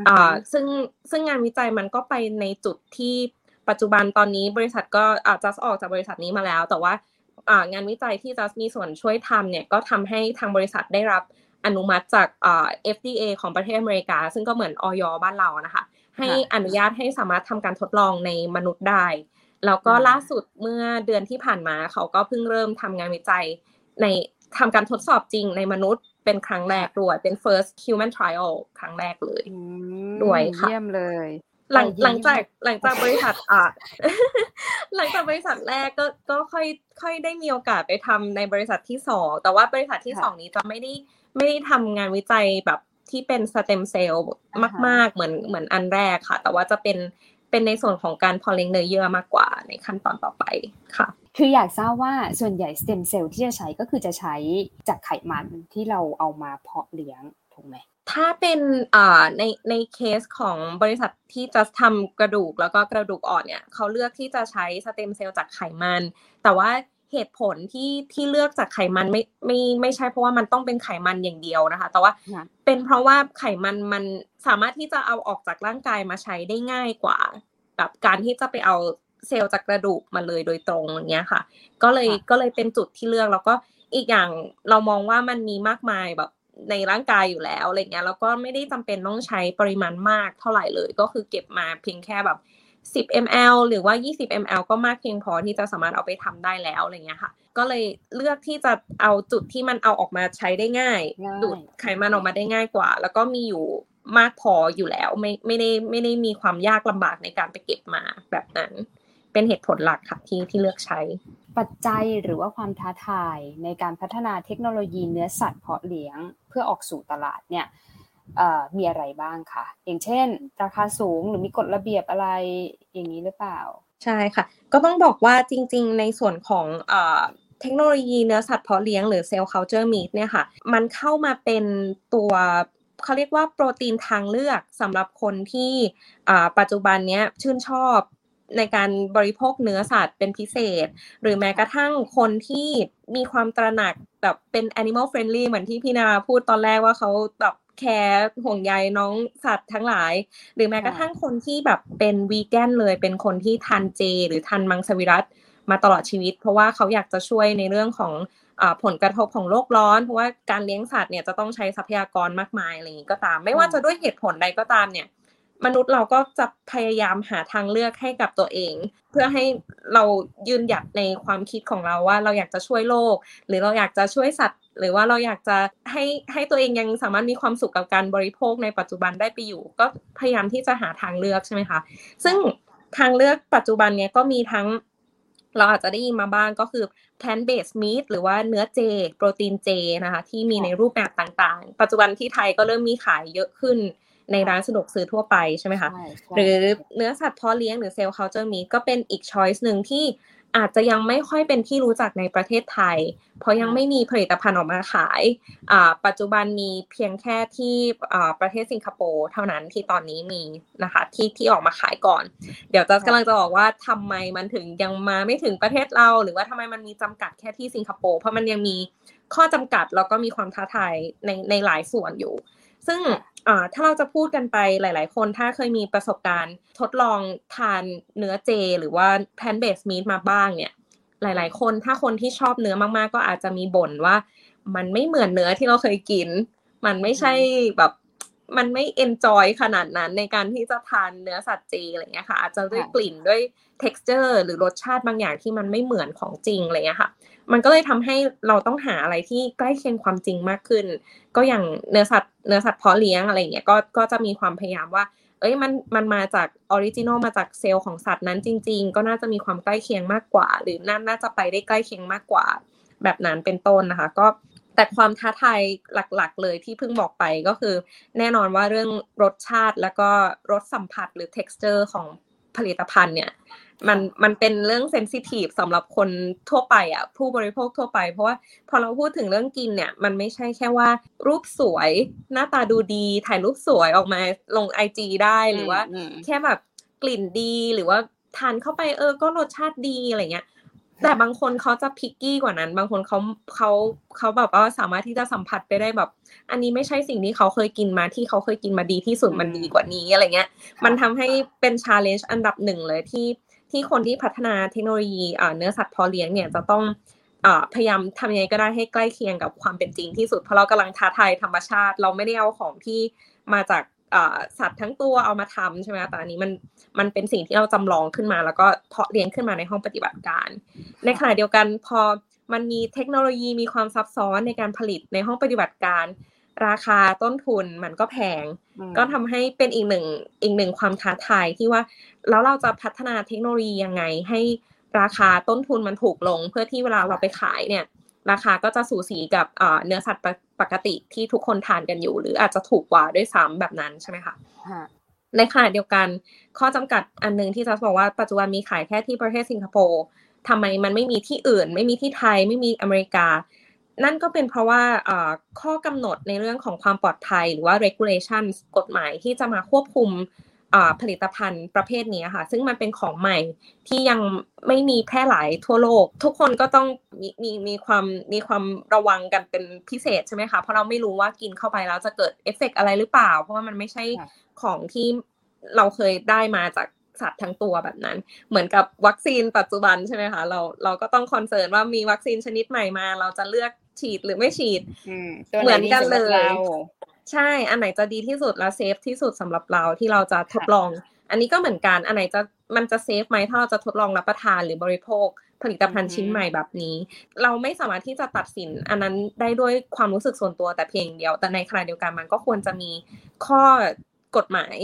อ่าซึ่งซึ่งงานวิจัยมันก็ไปในจุดที่ปัจจุบันตอนนี้บริษัทก็อาจจะออกจากบริษัทนี้มาแล้ว แต่ว่างานวิจัยที่จะมีส่วนช่วยทำเนี่ยก็ทำให้ทางบริษัทได้รับอนุมัติจาก FDA ของประเทศอเมริกา ซึ่งก็เหมือนออยบ้านเรานะคะ ให้อนุญาตให้สามารถทำการทดลองในมนุษย์ได้ แล้วก็ล่าสุดเมื่อเดือนที่ผ่านมาเขาก็เพิ่งเริ่มทำงานวิจัย ในทำการทดสอบจริงในมนุษย์เป็นครั้งแรกด้วยเป็น first human trial ครั้งแรกเลยด้วยค่ะเยี่ยมเลยหลังหลังจากหลังจากบริษัทอะหลังจากบริษัทแรกก็ก็ค่อยค่อยได้มีโอกาสไปทำในบริษัทที่สองแต่ว่าบริษัทที่สองนี้จะไม่ได้ไม่ได้ทำงานวิจัยแบบ ที่เป็นสเต็มเซลล์มาก ๆ เหมือนเหมือนอันแรกค่ะ แต่ว่าจะเป็นเป็นในส่วนของการพอเลี้ยงเนื้อเยื่อมากกว่าในขั้นตอนต่อไปค่ะ คืออยากทราบว่าส่วนใหญ่สเต็มเซลล์ที่จะใช้ก็คือจะใช้จากไขมันที่เราเอามาเพาะเลี้ยงถูกไหมถ้าเป็นอ่าในในเคสของบริษัทที่จะทำกระดูกแล้วก็กระดูกอ่อนเนี่ยเขาเลือกที่จะใช้สเต็มเซลล์จากไขมัน แต่ว่า เหตุผลที่ที่เลือกจากไขมันไม่ไม่ไม่ใช่เพราะว่ามันต้องเป็นไขมันอย่างเดียวนะคะ แต่ว่าเป็นเพราะว่าไขมันมันสามารถที่จะเอาออกจากร่างกายมาใช้ได้ง่ายกว่าแบบการที่จะไปเอาเซลล์จากกระดูกมาเลยโดยตรงอย่างเงี้ยค่ะ ก็เลยก็เลยเป็นจุดที่เลือกแล้วก็อีกอย่างเรามองว่ามันมีมากมายแบบในร่างกายอยู่แล้วอะไรเงี้ยแล้วก็ไม่ได้จำเป็นต้องใช้ปริมาณมากเท่าไหร่เลย ก็คือเก็บมาเพียงแค่แบบ 10 ml หรือว่า 20 ml ก็มากเพียงพอที่จะสามารถเอาไปทำได้แล้วอะไรเงี้ยค่ะ ก็เลยเลือกที่จะเอาจุดที่มันเอาออกมาใช้ได้ง่าย ดูดไขมันออกมาได้ง่ายกว่า แล้วก็มีอยู่มากพออยู่แล้วไม่ไม่ได้ไม่ได้มีความยากลำบากในการไปเก็บมาแบบนั้น เป็นเหตุผลหลักค่ะที่ที่เลือกใช้ ปัจจัยหรือว่าความท้าทายในการพัฒนาเทคโนโลยีเนื้อสัตว์เพาะเลี้ยง เพื่อออกสู่ตลาดเนี่ย มีอะไรบ้างคะอย่างเช่น ราคาสูงหรือมีกฎระเบียบอะไรอย่างนี้หรือเปล่า ใช่ค่ะ ก็ต้องบอกว่าจริง ๆ ในส่วนของเทคโนโลยีเนื้อสัตว์เพาะเลี้ยงหรือ cell cultured meat เนี่ยค่ะ มันเข้ามาเป็นตัวเขาเรียกว่าโปรตีนทางเลือกสำหรับคนที่ปัจจุบันนี้ชื่นชอบในการบริโภคเนื้อสัตว์เป็นพิเศษ หรือแม้กระทั่งคนที่มีความตระหนักแบบเป็น animal friendly เหมือนที่พี่นาพูดตอนแรกว่าเขาแบบ แคร์ห่วงใยน้องสัตว์ทั้งหลาย หรือแม้กระทั่งคนที่แบบเป็นวีแกนเลย เป็นคนที่ทานเจ หรือทานมังสวิรัตมาตลอดชีวิต เพราะว่าเขาอยากจะช่วยในเรื่องของผลกระทบของโลกร้อน เพราะว่าการเลี้ยงสัตว์เนี่ยจะต้องใช้ทรัพยากรมากมายอะไรอย่างนี้ก็ตาม ไม่ว่าจะด้วยเหตุผลใดก็ตามเนี่ย มนุษย์เราก็จะพยายามหาทางเลือกให้กับตัวเอง เพื่อให้เรายืนหยัดในความคิดของเราว่าเราอยากจะช่วยโลก หรือเราอยากจะช่วยสัตว์ หรือว่าเราอยากจะให้ให้ตัวเองยังสามารถมีความสุขกับการบริโภคในปัจจุบันได้ไปอยู่ ก็พยายามที่จะหาทางเลือกใช่ไหมคะซึ่งทางเลือกปัจจุบันเนี้ยก็มีทั้งเราอาจจะได้ยินมาบ้างก็คือ plant based meat หรือว่าเนื้อเจ โปรตีนเจนะคะ ที่มีในรูปแบบต่างๆ ปัจจุบันที่ไทยก็เริ่มมีขายเยอะขึ้น ในร้านสะดวกซื้อทั่วไปใช่ไหมคะ หรือเนื้อสัตว์เพาะเลี้ยงหรือ cell cultured meat ก็เป็นอีก choice หนึ่งที่อาจจะยังไม่ค่อยเป็นที่รู้จักในประเทศไทย เพราะยังไม่มีผลิตภัณฑ์ออกมาขาย ปัจจุบันมีเพียงแค่ที่ประเทศสิงคโปร์เท่านั้นที่ตอนนี้มีนะคะที่ที่ออกมาขายก่อน เดี๋ยวจัสกำลังจะบอกว่าทำไมมันถึงยังมาไม่ถึงประเทศเรา หรือว่าทำไมมันมีจำกัดแค่ที่สิงคโปร์เพราะมันยังมีข้อจำกัดแล้วก็มีความท้าทายในในหลายส่วนอยู่ ซึ่ง ถ้าเราจะพูดกันไปหลาย ๆ คนถ้าเคยมีประสบการณ์ทดลองทานเนื้อเจ หรือว่าแพนเบสมีดมาบ้างเนี่ย หลาย ๆ คนถ้าคนที่ชอบเนื้อมาก ๆ ก็อาจจะมีบ่นว่า มันไม่เหมือนเนื้อที่เราเคยกิน มันไม่ใช่แบบมันไม่เอนจอยขนาดนั้นในการที่จะทานเนื้อสัตว์เจอะไรเงี้ยค่ะ อาจจะด้วยกลิ่นด้วย texture หรือรสชาติบางอย่างที่มันไม่เหมือนของจริงอะไรเงี้ยค่ะ มันก็เลยทำให้เราต้องหาอะไรที่ใกล้เคียงความจริงมากขึ้น ก็อย่างเนื้อสัตว์เนื้อสัตว์เพาะเลี้ยงอะไรเงี้ยก็ก็จะมีความพยายามว่า เอ้ยมันมันมาจาก original มาจากเซลล์ของสัตว์นั้นจริง ๆ ก็น่าจะมีความใกล้เคียงมากกว่า หรือน่าน่าจะไปได้ใกล้เคียงมากกว่า แบบนั้นเป็นต้นนะคะ ก็แต่ความท้าทายหลักๆ เลยที่เพิ่งบอกไปก็คือ แน่นอนว่าเรื่องรสชาติแล้วก็รสสัมผัสหรือ texture ของผลิตภัณฑ์เนี่ย มันมันเป็นเรื่องเซนซิทีฟสำหรับคนทั่วไปอะผู้บริโภคทั่วไป เพราะว่าพอเราพูดถึงเรื่องกินเนี่ย มันไม่ใช่แค่ว่า รูปสวย หน้าตาดูดี ถ่ายรูปสวยออกมาลงไอจีได้หรือว่า แค่แบบกลิ่นดีหรือว่าทานเข้าไปเออก็รสชาติดีอะไรเงี้ยแต่บางคนเขาจะพิกกี้กว่านั้น บางคนเขาเขาเขาแบบว่าสามารถที่จะสัมผัสไปได้แบบ อันนี้ไม่ใช่สิ่งที่เขาเคยกินมาที่เขาเคยกินมาดีที่สุดมันดีกว่านี้อะไรเงี้ย มันทำให้เป็น challenge อันดับหนึ่งเลยที่ ที่คนที่พัฒนาเทคโนโลยีเนื้อสัตว์เพาะเลี้ยงเนี่ยจะต้องพยายามทำยังไงก็ได้ให้ใกล้เคียงกับความเป็นจริงที่สุด เพราะเรากำลังท้าทายธรรมชาติ เราไม่ได้เอาของที่มาจากสัตว์ทั้งตัวเอามาทำใช่ไหมแต่อันนี้มันมันเป็นสิ่งที่เราจำลองขึ้นมา แล้วก็เพาะเลี้ยงขึ้นมาในห้องปฏิบัติการ ในขณะเดียวกันพอมันมีเทคโนโลยีมีความซับซ้อนในการผลิตในห้องปฏิบัติการ ราคาต้นทุนมันก็แพง ก็ทำให้เป็นอีกหนึ่งอีกหนึ่งความท้าทายที่ว่า แล้วเราจะพัฒนาเทคโนโลยียังไง ให้ราคาต้นทุนมันถูกลง เพื่อที่เวลาเราไปขายเนี่ย ราคาก็จะสูสีกับเนื้อสัตว์ปกติที่ทุกคนทานกันอยู่ หรืออาจจะถูกกว่าด้วยซ้ำแบบนั้นใช่ไหมคะในขณะเดียวกันข้อจำกัดอันนึงที่จะบอกว่าปัจจุบันมีขายแค่ที่ประเทศสิงคโปร์ทำไมมันไม่มีที่อื่น ไม่มีที่ไทยไม่มีอเมริกา นั่นก็เป็นเพราะว่าข้อกำหนดในเรื่องของความปลอดภัย หรือว่า regulation กฎหมายที่จะมาควบคุมผลิตภัณฑ์ประเภทนี้ค่ะ ซึ่งมันเป็นของใหม่ที่ยังไม่มีแพร่หลายทั่วโลก ทุกคนก็ต้องมีมีมีความมีความระวังกันเป็นพิเศษใช่ไหมคะ เพราะเราไม่รู้ว่ากินเข้าไปแล้วจะเกิดเอฟเฟกอะไรหรือเปล่า เพราะว่ามันไม่ใช่ของที่เราเคยได้มาจากสัตว์ทั้งตัวแบบนั้น เหมือนกับวัคซีนปัจจุบันใช่ไหมคะ เราเราก็ต้อง concern ว่ามีวัคซีนชนิดใหม่มา เราจะเลือก ฉีดหรือไม่ฉีดเหมือนกันเลย ใช่ อันไหนจะดีที่สุดและ safe ที่สุดสำหรับเราที่เราจะทดลอง อันนี้ก็เหมือนกัน อันไหนจะมันจะ safe ไหมถ้าเราจะทดลองรับประทานหรือบริโภค ผลิตภัณฑ์ชิ้นใหม่แบบนี้ เราไม่สามารถที่จะตัดสิน อันนั้นได้ด้วยความรู้สึกส่วนตัวแต่เพียงเดียว แต่ในขณะเดียวกันมันก็ควรจะมีข้อกฎหมาย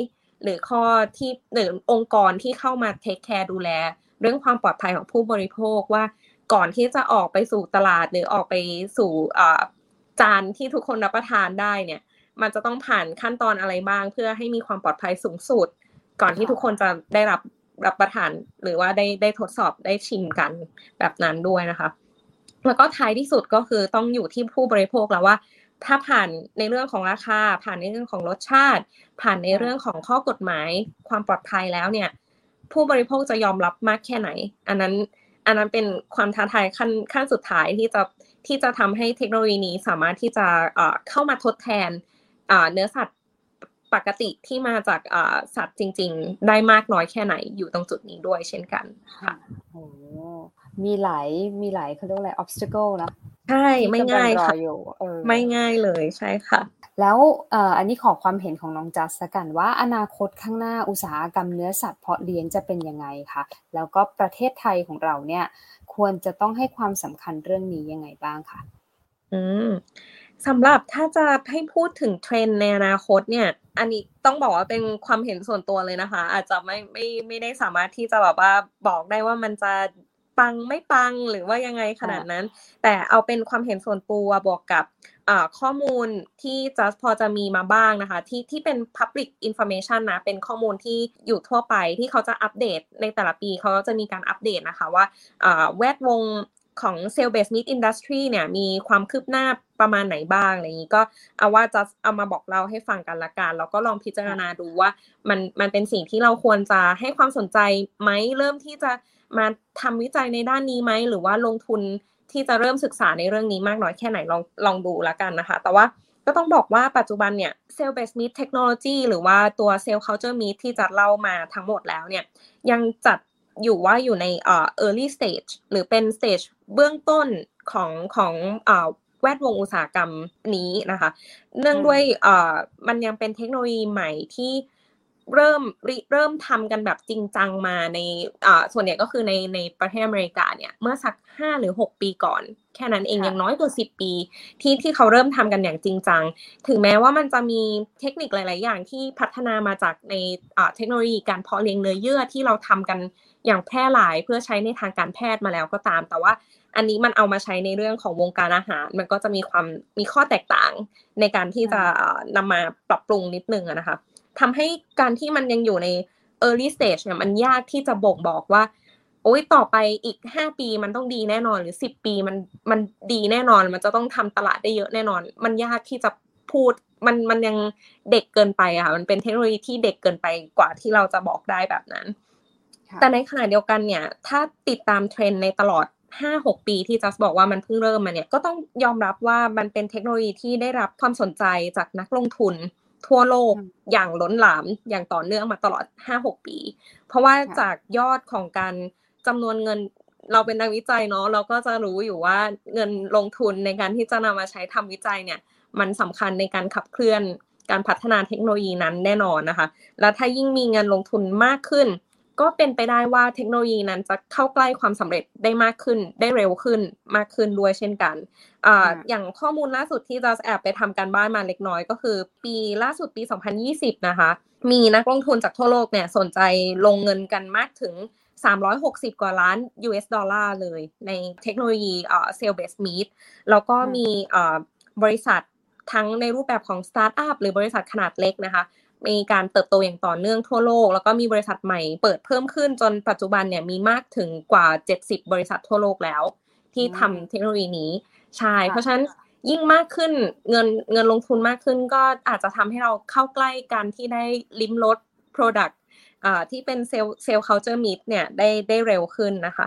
หรือข้อที่หรือองค์กรที่เข้ามา take care ดูแล เรื่องความปลอดภัยของผู้บริโภคว่า ก่อนที่จะออกไปสู่ตลาดหรือออกไปสู่จานที่ทุกคนรับประทานได้เนี่ย มันจะต้องผ่านขั้นตอนอะไรบ้าง เพื่อให้มีความปลอดภัยสูงสุด ก่อนที่ทุกคนจะได้รับรับประทาน หรือว่าได้ได้ทดสอบได้ชิมกันแบบนั้นด้วยนะคะ แล้วก็ท้ายที่สุดก็คือต้องอยู่ที่ผู้บริโภคแล้วว่า ถ้าผ่านในเรื่องของราคา ผ่านในเรื่องของรสชาติ ผ่านในเรื่องของข้อกฎหมาย ความปลอดภัยแล้วเนี่ย ผู้บริโภคจะยอมรับมากแค่ไหน อันนั้น อันนั้นเป็นความท้าทายขั้นขั้นสุดท้ายที่จะที่จะทำให้เทคโนโลยีนี้สามารถที่จะเข้ามาทดแทนเนื้อสัตว์ปกติที่มาจากสัตว์จริง ๆ ได้มากน้อยแค่ไหนอยู่ตรงจุดนี้ด้วยเช่นกันค่ะโอ้มีหลายมีหลายเขาเรียกอะไร obstacle นะ ใช่ไม่ง่ายค่ะไม่ง่ายเลยใช่ค่ะ แล้วอันนี้ขอความเห็นของน้องจัสกันว่าอนาคตข้างหน้าอุตสาหกรรมเนื้อสัตว์เพาะเลี้ยงจะเป็นยังไงคะแล้วก็ประเทศไทยของเราเนี่ย ควรจะต้องให้ความสำคัญเรื่องนี้ยังไงบ้างคะอืมสำหรับถ้าจะให้พูดถึงเทรนในอนาคตเนี่ย อันนี้ต้องบอกว่าเป็นความเห็นส่วนตัวเลยนะคะ อาจจะไม่ไม่ไม่ได้สามารถที่จะแบบว่าบอกได้ว่ามันจะ ปังไม่ปังหรือว่ายังไงขนาดนั้น แต่เอาเป็นความเห็นส่วนตัวบวกกับข้อมูลที่จะพอจะมีมาบ้างนะคะ ที่ที่เป็น Public Information นะ เป็นข้อมูลที่อยู่ทั่วไปที่เขาจะอัปเดตในแต่ละปี เขาก็จะมีการอัปเดตนะคะว่าแวดวงของ Cell Based Meat Industry เนี่ยมีความคืบหน้าประมาณไหนบ้างอะไรอย่างนี้ก็เอาว่าจะเอามาบอกเราให้ฟังกันละกันแล้วก็ลองพิจารณาดูว่ามันมันเป็นสิ่งที่เราควรจะให้ความสนใจไหมเริ่มที่จะ มาทำวิจัยในด้านนี้ไหมหรือว่าลงทุนที่จะเริ่มศึกษาในเรื่องนี้มากน้อยแค่ไหนลองลองดูละกันนะคะ แต่ว่าก็ต้องบอกว่าปัจจุบันเนี่ย Cell Based Meat Technology หรือว่าตัว Cell Culture Meat ที่จะเล่ามาทั้งหมดแล้วเนี่ยยังจัดอยู่ว่าอยู่ในเอ่อ early stage หรือเป็น stage เบื้องต้นของของเอ่อแวดวงอุตสาหกรรมนี้นะคะ เนื่องด้วยเอ่อมันยังเป็นเทคโนโลยีใหม่ที่ เริ่มเริ่มทำกันแบบจริงจังมาในอ่าส่วนใหญ่ก็คือในในประเทศอเมริกาเนี่ยเมื่อสักห้าหรือหกปีก่อน แค่นั้นเองยังน้อยกว่าสิบปี ที่ที่เขาเริ่มทำกันอย่างจริงจัง ถึงแม้ว่ามันจะมีเทคนิคหลาย ๆ อย่างที่พัฒนามาจากในอ่าเทคโนโลยีการเพาะเลี้ยงเนื้อเยื่อที่เราทำกันอย่างแพร่หลายเพื่อใช้ในทางการแพทย์มาแล้วก็ตาม แต่ว่าอันนี้มันเอามาใช้ในเรื่องของวงการอาหาร มันก็จะมีความมีข้อแตกต่างในการที่จะนำมาปรับปรุงนิดนึงนะคะ ทำให้การที่มันยังอยู่ใน early stage เนี่ยมันยากที่จะบ่งบอกว่า โอ้ยต่อไปอีกห้าปีมันต้องดีแน่นอน หรือสิบปีมันมันดีแน่นอน มันจะต้องทำตลาดได้เยอะแน่นอน มันยากที่จะพูดมันมันยังเด็กเกินไปอะค่ะมันเป็นเทคโนโลยีที่เด็กเกินไปกว่าที่เราจะบอกได้แบบนั้น แต่ในขณะเดียวกันเนี่ย ถ้าติดตามเทรนในตลอดห้าหกปีที่จัสบอกว่ามันเพิ่งเริ่มมาเนี่ยก็ต้องยอมรับว่ามันเป็นเทคโนโลยีที่ได้รับความสนใจจากนักลงทุน ทั่วโลกอย่างล้นหลามอย่างต่อเนื่องมาตลอด 5-6 ปี เพราะว่าจากยอดของการจำนวนเงินเราเป็นนักวิจัยเนาะเราก็จะรู้อยู่ว่าเงินลงทุนในการที่จะนำมาใช้ทำวิจัยเนี่ย มันสำคัญในการขับเคลื่อนการพัฒนาเทคโนโลยีนั้นแน่นอนนะคะ แล้วถ้ายิ่งมีเงินลงทุนมากขึ้น ก็เป็นไปได้ว่าเทคโนโลยีนั้นจะเข้าใกล้ความสำเร็จได้มากขึ้น ได้เร็วขึ้นมากขึ้นด้วยเช่นกันออย่างข้อมูลล่าสุดที่จัสแอบไปทำการบ้านมาเล็กน้อยก็คือ ปีล่าสุดปี 2020 นะคะ มีนักลงทุนจากทั่วโลกเนี่ยสนใจลงเงินกันมากถึง 360 กว่าล้าน US dollar เลย ในเทคโนโลยีเอ่อ Cell Based Meat แล้วก็มีบริษัททั้งในรูปแบบของสตาร์ทอัพหรือบริษัทขนาดเล็กนะคะ มีการเติบโตอย่างต่อเนื่องทั่วโลก แล้วก็มีบริษัทใหม่เปิดเพิ่มขึ้นจนปัจจุบันเนี่ยมีมากถึงกว่า 70 บริษัททั่วโลกแล้ว ที่ทำเทคโนโลยีนี้ใช่เพราะฉะนั้นยิ่งมากขึ้นเงินเงินลงทุนมากขึ้นก็อาจจะทำให้เราเข้าใกล้การที่ได้ลิ้มรส Product ที่เป็นเซลล์เซลล์ culture meat เนี่ยได้ได้เร็วขึ้นนะคะ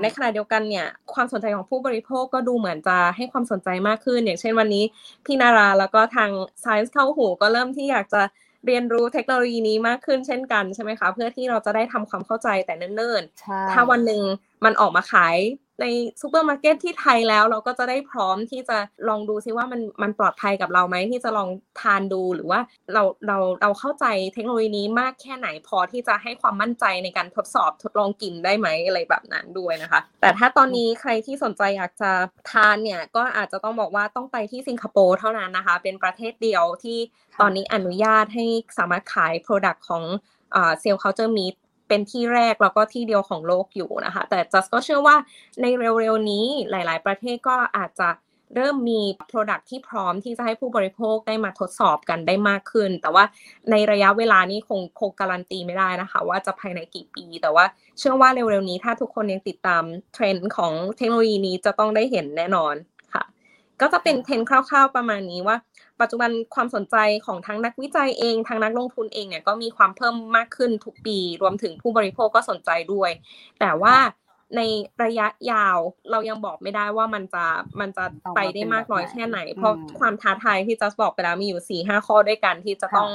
ในขณะเดียวกันเนี่ยความสนใจของผู้บริโภคก็ดูเหมือนจะให้ความสนใจมากขึ้น อย่างเช่นวันนี้พี่นาราแล้วก็ทาง Science เข้าหูก็เริ่มที่อยากจะ เรียนรู้เทคโนโลยีนี้มากขึ้นเช่นกันใช่ไหมคะ เพื่อที่เราจะได้ทำความเข้าใจแต่เนิ่นๆ ถ้าวันหนึ่งมันออกมาขาย ในซูเปอร์มาร์เก็ตที่ไทยแล้ว เราก็จะได้พร้อมที่จะลองดูซิว่ามันมันปลอดภัยกับเราไหมที่จะลองทานดูหรือว่าเราเราเราเข้าใจเทคโนโลยีนี้มากแค่ไหนพอที่จะให้ความมั่นใจในการทดสอบทดลองกินได้ไหมอะไรแบบนั้นด้วยนะคะ แต่ถ้าตอนนี้ใครที่สนใจอยากจะทานเนี่ยก็อาจจะต้องบอกว่าต้องไปที่สิงคโปร์เท่านั้นนะคะ เป็นประเทศเดียวที่ตอนนี้อนุญาตให้สามารถขาย Product ของ cell cultured meat เป็นที่แรกแล้วก็ที่เดียวของโลกอยู่นะคะ แต่จัสก็เชื่อว่าในเร็วๆนี้หลาย ๆ ประเทศก็อาจจะเริ่มมี Product ที่พร้อมที่จะให้ผู้บริโภคได้มาทดสอบกันได้มากขึ้น แต่ว่าในระยะเวลานี้คงคงการันตีไม่ได้นะคะ ว่าจะภายในกี่ปี แต่ว่าเชื่อว่าเร็วๆนี้ถ้าทุกคนยังติดตามเทรนด์ของเทคโนโลยีนี้จะต้องได้เห็นแน่นอน ก็จะเป็นเทรนด์คร่าวๆประมาณนี้ว่า ปัจจุบันความสนใจของทั้งนักวิจัยเองทางนักลงทุนเองเนี่ยก็มีความเพิ่มมากขึ้นทุกปี รวมถึงผู้บริโภคก็สนใจด้วย แต่ว่าในระยะยาวเรายังบอกไม่ได้ว่ามันจะมันจะไปได้มากน้อยแค่ไหน เพราะความท้าทายที่จัสบอกไปแล้วมีอยู่สี่ห้าข้อด้วยกันที่จะต้อง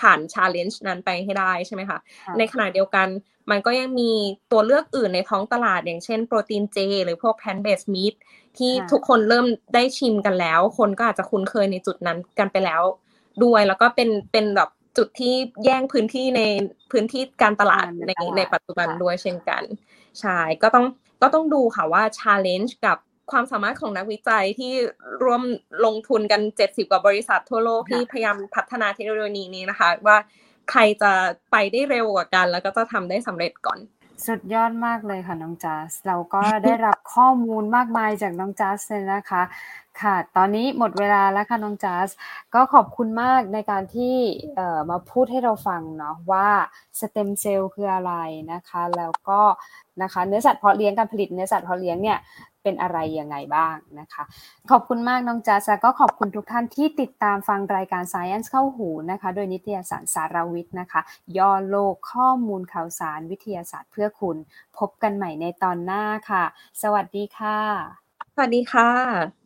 ผ่าน challenge นั้นไปให้ได้ใช่ไหมคะในขณะเดียวกันมันก็ยังมีตัวเลือกอื่นในท้องตลาดอย่างเช่นโปรตีนเจ หรือพวก plant-based meat ที่ทุกคนเริ่มได้ชิมกันแล้ว คนก็อาจจะคุ้นเคยในจุดนั้นกันไปแล้ว ด้วยแล้วก็เป็นเป็นแบบจุดที่แย่งพื้นที่ในพื้นที่การตลาดในในปัจจุบันด้วยเช่นกันใช่ก็ต้องก็ต้องดูค่ะว่า challenge กับความสามารถของนักวิจัยที่ร่วมลงทุนกัน 70 กว่าบริษัททั่วโลกที่พยายามพัฒนาเทคโนโลยีนี้นะคะ ว่าใครจะไปได้เร็วกว่ากัน แล้วก็จะทำได้สำเร็จก่อน สุดยอดมากเลยค่ะน้องจัสเราก็ได้รับข้อมูลมากมายจากน้องจัสเลยนะคะ ค่ะ ตอนนี้หมดเวลาแล้วค่ะน้องจัสก็ขอบคุณมากในการที่มาพูดให้เราฟังเนาะว่าสเต็มเซลล์คืออะไรนะคะ แล้วก็นะคะเนื้อสัตว์เพาะเลี้ยงการผลิตเนื้อสัตว์เพาะเลี้ยงเนี่ยเป็นอะไรยังไงบ้างนะคะ ขอบคุณมากน้องจัสก็ขอบคุณทุกท่านที่ติดตามฟังรายการ Science เข้าหูนะคะ โดยนิตยสารสารวิทย์นะคะ ย่อโลกข้อมูลข่าวสารวิทยาศาสตร์เพื่อคุณ พบกันใหม่ในตอนหน้าค่ะ สวัสดีค่ะ สวัสดีค่ะ